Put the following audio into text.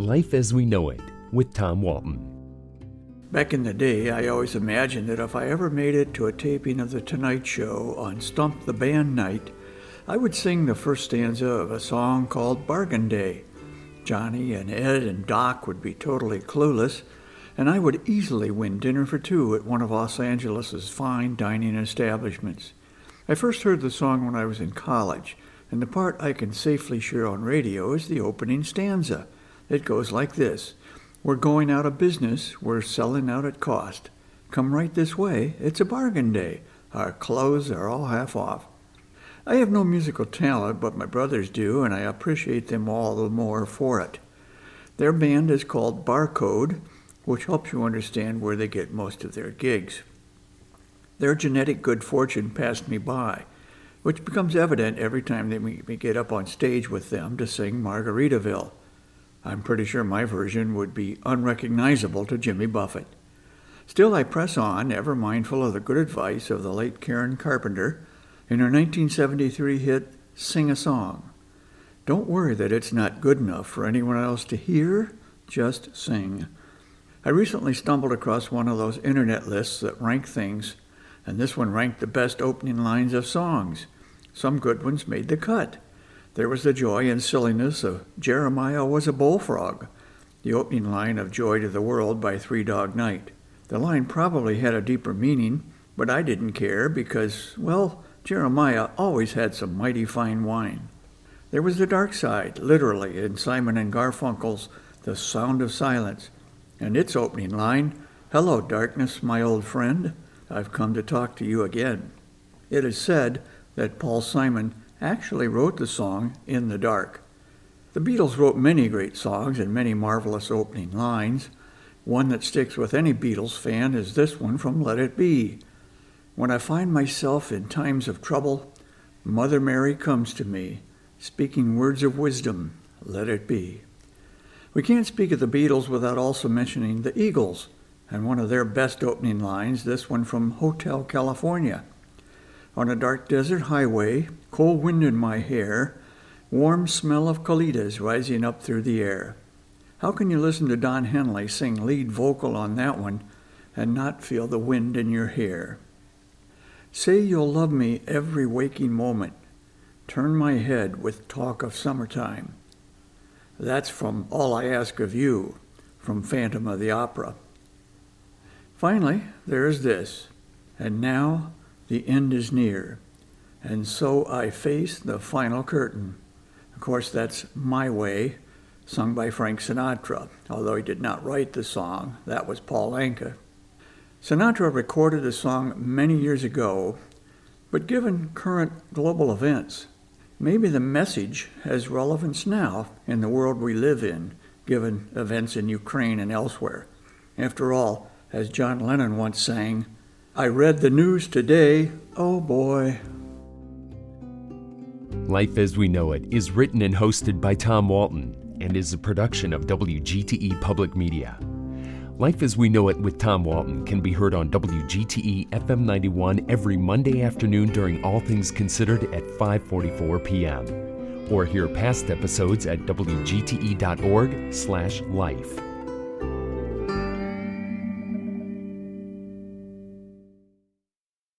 Life as We Know It with Tom Walton. Back in the day, I always imagined that if I ever made it to a taping of The Tonight Show on Stump the Band Night, I would sing the first stanza of a song called Bargain Day. Johnny and Ed and Doc would be totally clueless, and I would easily win dinner for two at one of Los Angeles's fine dining establishments. I first heard the song when I was in college, and the part I can safely share on radio is the opening stanza. It goes like this We're going out of business, we're selling out at cost. Come right this way, it's a bargain day. Our clothes are all half off. I have no musical talent, but my brothers do, and I appreciate them all the more for it. Their band is called Barcode, which helps you understand where they get most of their gigs. Their genetic good fortune passed me by, which becomes evident every time they make me get up on stage with them to sing Margaritaville. I'm pretty sure my version would be unrecognizable to Jimmy Buffett. Still, I press on, ever mindful of the good advice of the late Karen Carpenter in her 1973 hit Sing a Song. Don't worry that it's not good enough for anyone else to hear, just sing. I recently stumbled across one of those internet lists that rank things, and this one ranked the best opening lines of songs. Some good ones made the cut. There was the joy and silliness of Jeremiah was a bullfrog, the opening line of Joy to the World by Three Dog Night. The line probably had a deeper meaning, but I didn't care because, well, Jeremiah always had some mighty fine wine. There was the dark side, literally, in Simon and Garfunkel's The Sound of Silence, and its opening line, Hello, darkness, my old friend. I've come to talk to you again. It is said that Paul Simon actually wrote the song In the Dark. The Beatles wrote many great songs and many marvelous opening lines. One that sticks with any Beatles fan is this one from Let It Be. When I find myself in times of trouble, Mother Mary comes to me, speaking words of wisdom, let it be. We can't speak of the Beatles without also mentioning the Eagles, and one of their best opening lines, this one from Hotel California. On a dark desert highway, cold wind in my hair, warm smell of colitas rising up through the air. How can you listen to Don Henley sing lead vocal on that one and not feel the wind in your hair? Say you'll love me every waking moment. Turn my head with talk of summertime. That's from All I Ask of You, from Phantom of the Opera. Finally, there is this, and now the end is near, and so I face the final curtain. Of course, that's My Way, sung by Frank Sinatra, although he did not write the song. That was Paul Anka. Sinatra recorded the song many years ago, but given current global events, maybe the message has relevance now in the world we live in, given events in Ukraine and elsewhere. After all, as John Lennon once sang, I read the news today, oh boy. Life as We Know It is written and hosted by Tom Walton and is a production of WGTE Public Media. Life as We Know It with Tom Walton can be heard on WGTE FM 91 every Monday afternoon during All Things Considered at 5:44 p.m. or hear past episodes at wgte.org/life.